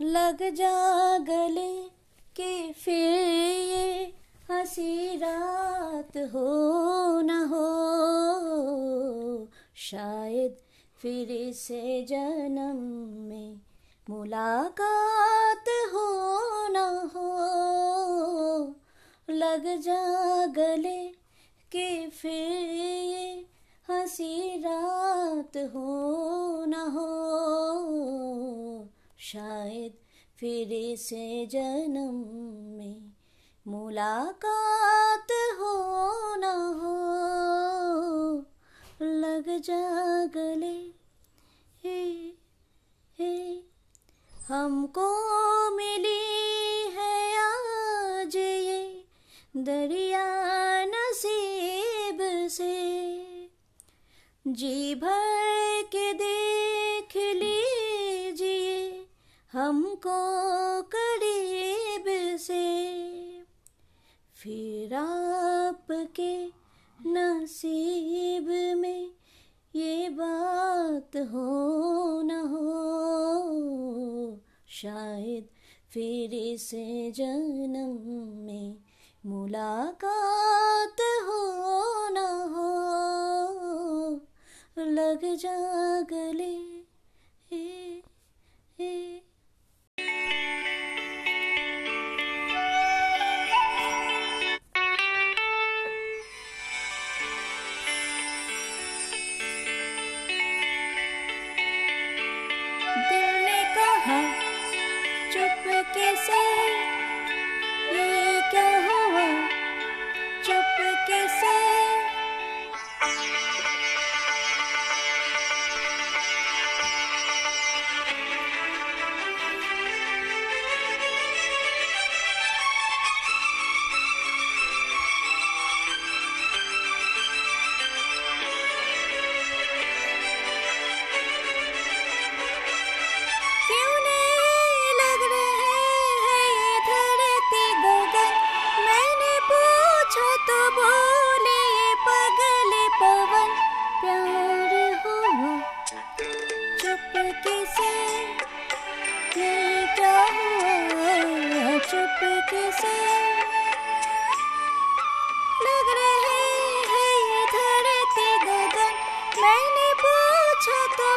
लग जा गले कि फिर ये हँसी रात हो न हो। शायद फिर से जन्म में मुलाकात हो न हो। लग जा गले के फिर ये हँसी रात हो न हो। शायद फिर से जन्म में मुलाकात हो न हो। लग जा गले। हे हे, हमको मिली है आज ये दरिया नसीब से। जी भर के हमको करीब से फिर आपके नसीब में ये बात हो न हो, शायद फिर से जन्म में मुलाकात हो न हो, लग जा चुपके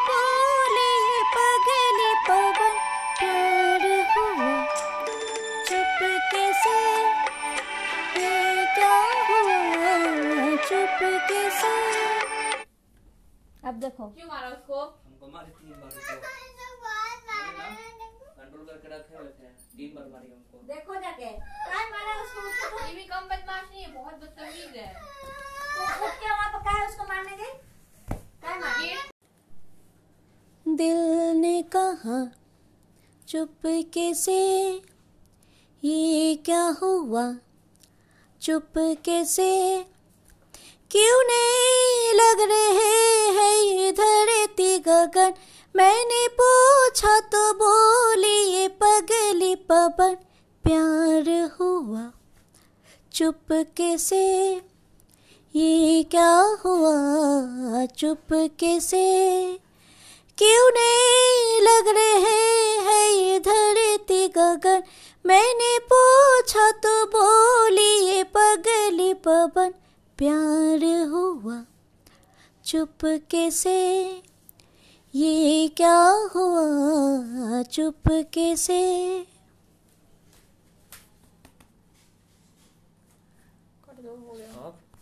बोले ये पवन प्यार हुआ। चुपके से ये क्या हुआ? चुपके से अब देखो। क्यों मारा उसको? हमको मारी तीन बार उसको कंट्रोल करके रखे हुए थे। तीन बार मारी हमको। देखो जाके। काय मारा उसको ये भी कम बदमाश नहीं है बहुत बदतमीज है। उठ के वहाँ पर काय उसको मारने गई? काय मार। दिल ने कहा चुपके से ये क्या हुआ? चुपके से क्यों नहीं लग रहे है ये धरती गगन? मैंने पूछा तो बोली, ये पगली पवन प्यार हुआ। चुपके से ये क्या हुआ? चुपके से क्यों नहीं लग रहे है ये धरती गगन? मैंने पूछा तो बोली ये पगली पवन, प्यार हुआ चुप कैसे ये क्या हुआ चुप से?